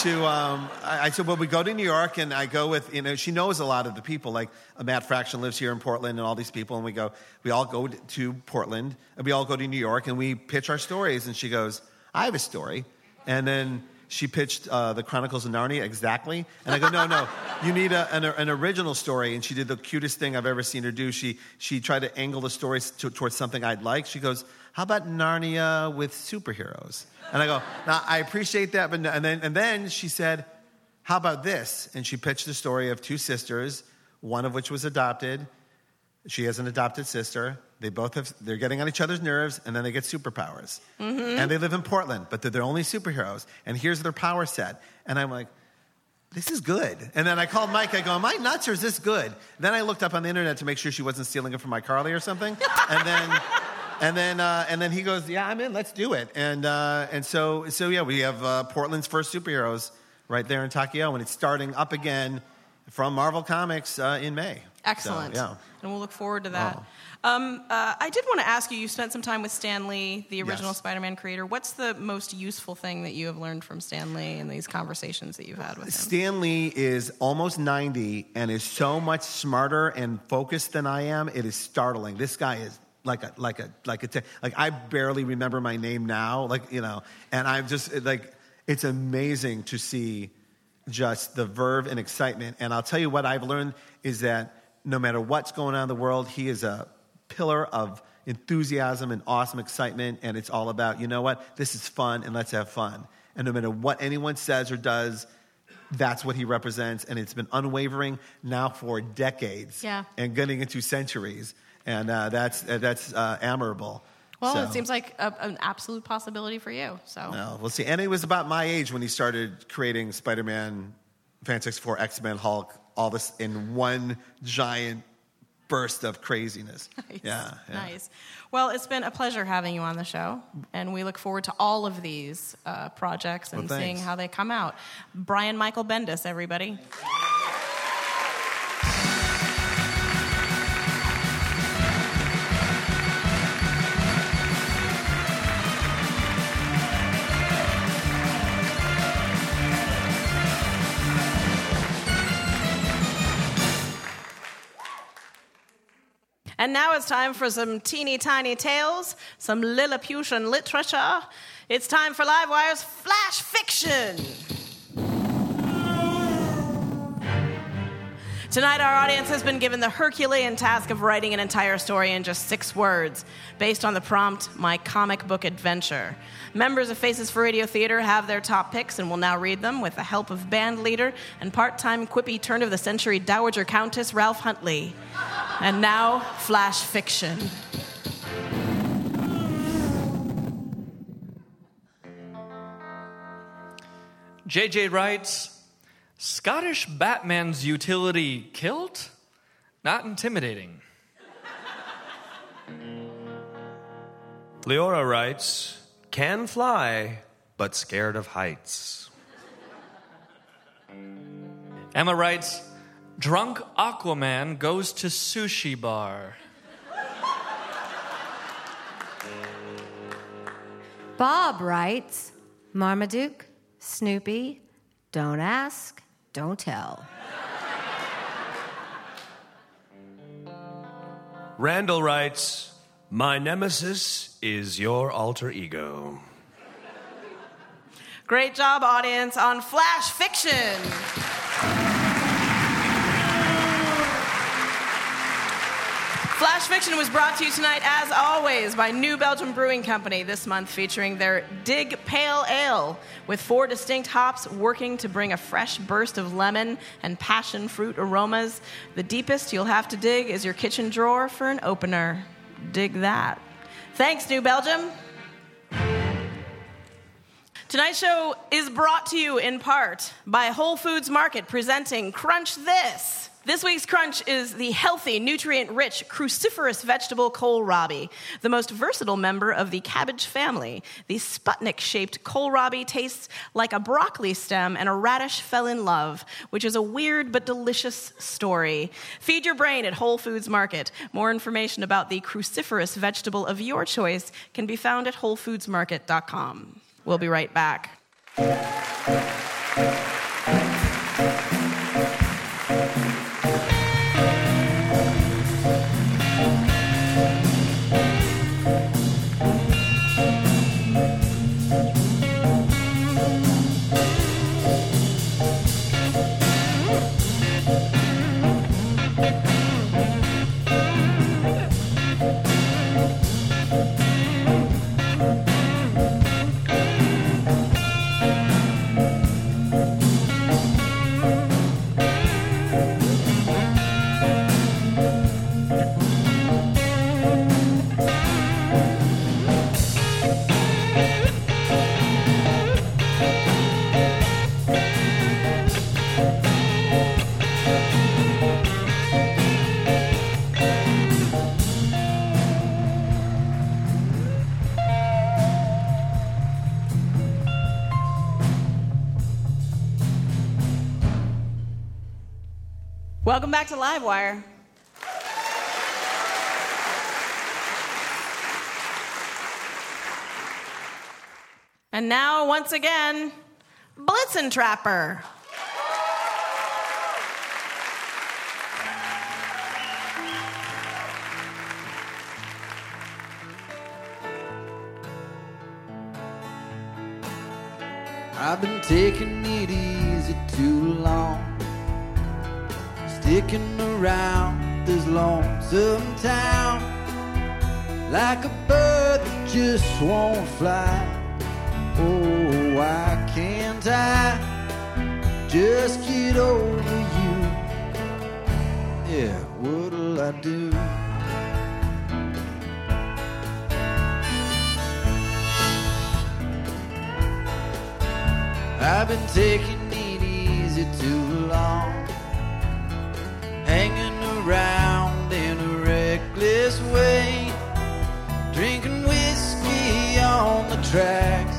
to um, I, I said, well, we go to New York, and I go with you know she knows a lot of the people. Like Matt Fraction lives here in Portland, and all these people, and we go, we all go to- to Portland, and we all go to New York, and we pitch our stories. And she goes, I have a story, and then. She pitched uh, the Chronicles of Narnia exactly, and I go, no, no, you need a, an, an original story. And she did the cutest thing I've ever seen her do. She she tried to angle the story to, towards something I'd like. She goes, how about Narnia with superheroes? And I go, now I appreciate that, but no. and then and then she said, how about this? And she pitched the story of two sisters, one of which was adopted. She has an adopted sister. They both have they're getting on each other's nerves, and then they get superpowers. Mhm. And they live in Portland, but they're the only superheroes. And here's their power set. And I'm like, this is good. And then I called Mike. I go, am I nuts or is this good? Then I looked up on the internet to make sure she wasn't stealing it from my Carly or something. And then, and then, uh, and then he goes, yeah, I'm in. Let's do it. And uh, and so so yeah, we have uh, Portland's first superheroes right there in Takio, and it's starting up again from Marvel Comics uh, in May. So, Excellent. yeah. And we'll look forward to that. Um, uh, I did want to ask you you spent some time with Stan Lee, the original Yes. Spider Man creator. What's the most useful thing that you have learned from Stan Lee in these conversations that you've had with him? Stan Lee is almost 90 and is so much smarter and focused than I am. It is startling. This guy is like a like a like a te- like I barely remember my name now. Like you know, and I'm just like it's amazing to see just the verve and excitement. And I'll tell you what I've learned is that no matter what's going on in the world, he is a pillar of enthusiasm and awesome excitement. And it's all about, you know what, this is fun and let's have fun. And no matter what anyone says or does, that's what he represents. And it's been unwavering now for decades Yeah. and getting into centuries. And uh, that's, uh, that's uh, admirable. Well, So- it seems like a, an absolute possibility for you. So no, we'll see. And he was about my age when he started creating Spider-Man, Fantastic Four, X-Men, Hulk, all this in one giant burst of craziness. Nice. Yeah, yeah. Nice. Well, it's been a pleasure having you on the show, and we look forward to all of these uh, projects and Well, seeing how they come out. Brian Michael Bendis, everybody. And now it's time for some teeny tiny tales, some Lilliputian literature. It's time for Livewire's Flash Fiction. Tonight, our audience has been given the Herculean task of writing an entire story in just six words, based on the prompt, My Comic Book Adventure. Members of Faces for Radio Theater have their top picks and will now read them with the help of band leader and part time quippy turn of the century Dowager Countess Ralph Huntley. And now, Flash Fiction. JJ writes Scottish Batman's utility kilt? Not intimidating. Leora writes, can fly, but scared of heights. Emma writes Drunk Aquaman goes to sushi bar. Bob writes Marmaduke, Snoopy, don't ask, don't tell. Randall writes, My nemesis is your alter ego. Great job, audience, on Flash Fiction. Flash Fiction was brought to you tonight, as always, by New Belgium Brewing Company, this month featuring their Dig Pale Ale, with four distinct hops working to bring a fresh burst of lemon and passion fruit aromas. The deepest you'll have to dig is your kitchen drawer for an opener. Dig that. Thanks, New Belgium. Tonight's show is brought to you in part by Whole Foods Market presenting Crunch This. This week's crunch is the healthy, nutrient rich, cruciferous vegetable kohlrabi, the most versatile member of the cabbage family. The Sputnik shaped kohlrabi tastes like a broccoli stem and a radish fell in love, which is a weird but delicious story. Feed your brain at Whole Foods Market. More information about the cruciferous vegetable of your choice can be found at WholeFoodsMarket.com. We'll be right back. Welcome back to Livewire. And now, once again, Blitzen Trapper. I've been taking it easy too long. Sticking around this lonesome town. Like a bird that just won't fly. Oh, why can't I just get over you? Yeah, what'll I do? I've been taking hanging around in a reckless way, drinking whiskey on the tracks.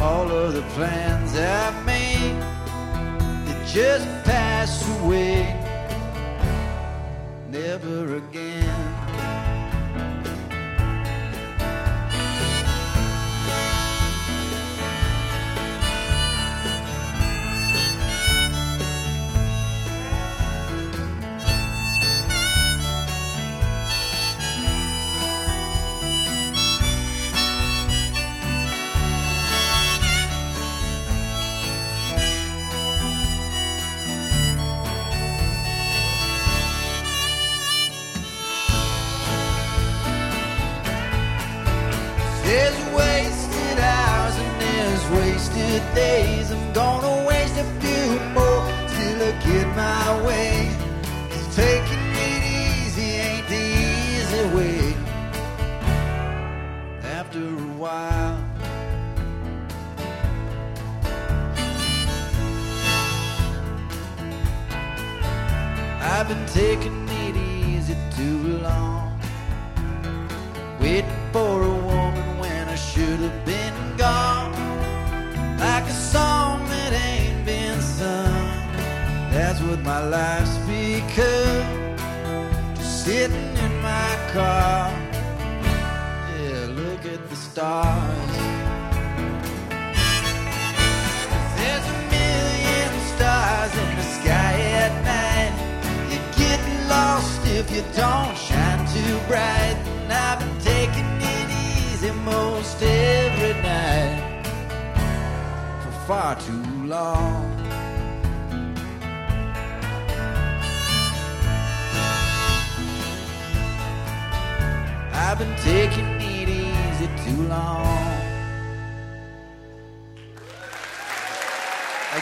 All of the plans I've made, they just pass away, never again.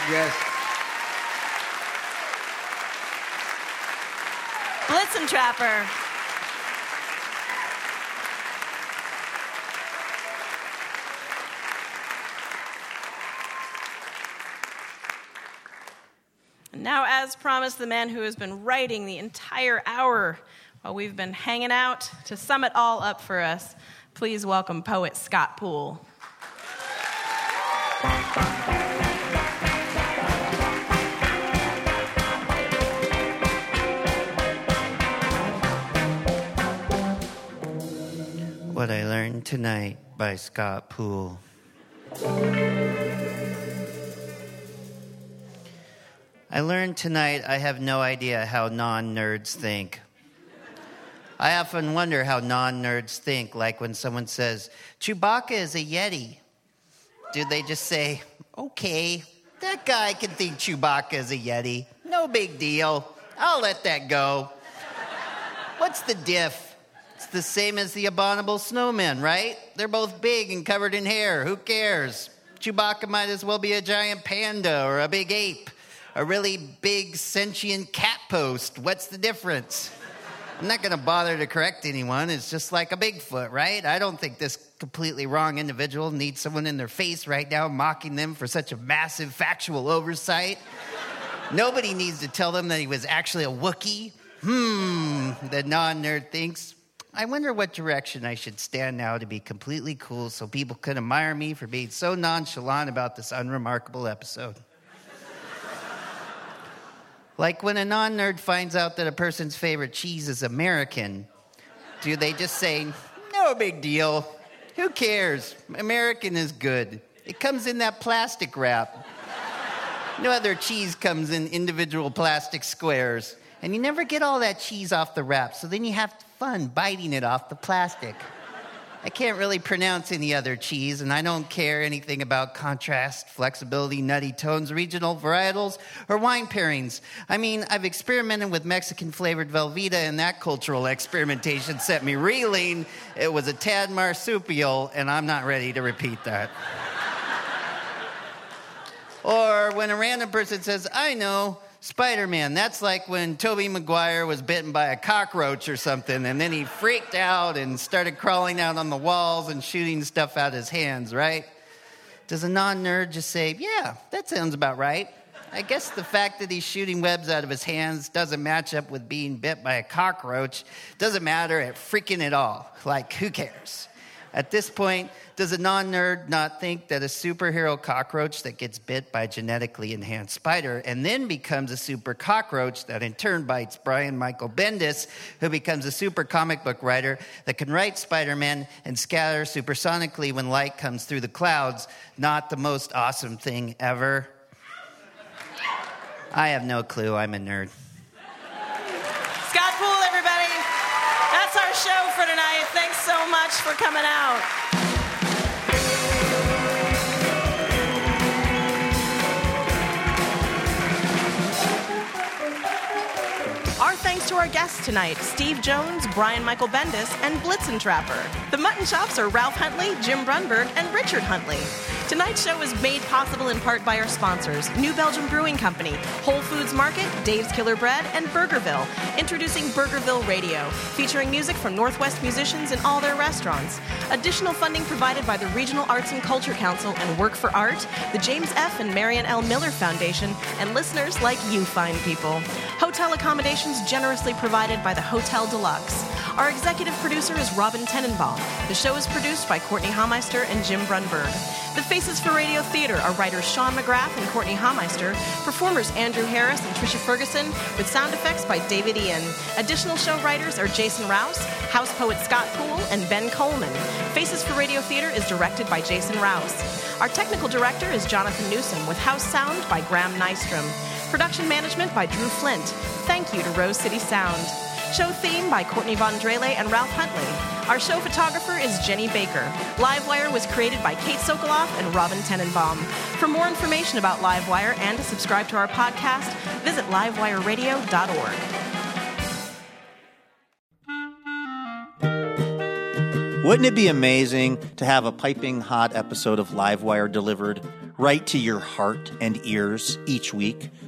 Guess. Blitzen Trapper. And now, as promised, the man who has been writing the entire hour while we've been hanging out to sum it all up for us, please welcome poet Scott Poole. What I Learned Tonight by Scott Poole. I learned tonight I have no idea how non nerds think. I often wonder how non nerds think, like when someone says, Chewbacca is a Yeti. Do they just say, okay, that guy can think Chewbacca is a Yeti. No big deal. I'll let that go. What's the diff? It's the same as the abominable snowmen, right? They're both big and covered in hair. Who cares? Chewbacca might as well be a giant panda or a big ape, a really big sentient cat post. What's the difference? I'm not going to bother to correct anyone. It's just like a Bigfoot, right? I don't think this completely wrong individual needs someone in their face right now mocking them for such a massive factual oversight. Nobody needs to tell them that he was actually a Wookiee. Hmm, the non nerd thinks. I wonder what direction I should stand now to be completely cool so people can admire me for being so nonchalant about this unremarkable episode. like when a non nerd finds out that a person's favorite cheese is American, do they just say, no big deal? Who cares? American is good. It comes in that plastic wrap. No other cheese comes in individual plastic squares. And you never get all that cheese off the wrap, so then you have fun biting it off the plastic. I can't really pronounce any other cheese, and I don't care anything about contrast, flexibility, nutty tones, regional varietals, or wine pairings. I mean, I've experimented with Mexican flavored Velveeta, and that cultural experimentation set me reeling. It was a tad marsupial, and I'm not ready to repeat that. or when a random person says, I know, Spider Man. That's like when Tobey Maguire was bitten by a cockroach or something, and then he freaked out and started crawling out on the walls and shooting stuff out of his hands, right? Does a non nerd just say, Yeah, that sounds about right? I guess the fact that he's shooting webs out of his hands doesn't match up with being bit by a cockroach. Doesn't matter at freaking it all. Like, who cares? At this point, does a non nerd not think that a superhero cockroach that gets bit by a genetically enhanced spider and then becomes a super cockroach that in turn bites Brian Michael Bendis, who becomes a super comic book writer that can write Spider Man and scatter supersonically when light comes through the clouds, not the most awesome thing ever? I have no clue. I'm a nerd. Scott Poole, everybody. That's our show for tonight. Thanks so much for coming out. Our guests tonight Steve Jones, Brian Michael Bendis, and Blitzen Trapper. The Mutton Chops are Ralph Huntley, Jim Brunberg, and Richard Huntley. Tonight's show is made possible in part by our sponsors New Belgium Brewing Company, Whole Foods Market, Dave's Killer Bread, and Burgerville. Introducing Burgerville Radio, featuring music from Northwest musicians in all their restaurants. Additional funding provided by the Regional Arts and Culture Council and Work for Art, the James F. and Marion L. Miller Foundation, and listeners like you fine people. Hotel accommodations generously provided by the Hotel Deluxe. Our executive producer is Robin Tenenbaum. The show is produced by Courtenay Hameister and Jim Brunberg. The Faces for Radio Theater are writers Sean McGrath and Courtenay Hameister, performers Andrew Harris and Tricia Ferguson, with sound effects by David Ian. Additional show writers are Jason Rouse, house poet Scott Poole, and Ben Coleman. Faces for Radio Theater is directed by Jason Rouse. Our technical director is Jonathan Newsom, with house sound by Graham Nystrom. Production management by Drew Flint. Thank you to Rose City Sound. Show theme by Courtney Von Drehle and Ralph Huntley. Our show photographer is Jenny Baker. Livewire was created by Kate Sokoloff and Robin Tenenbaum. For more information about Livewire and to subscribe to our podcast, visit livewireradio.org. Wouldn't it be amazing to have a piping hot episode of Livewire delivered right to your heart and ears each week?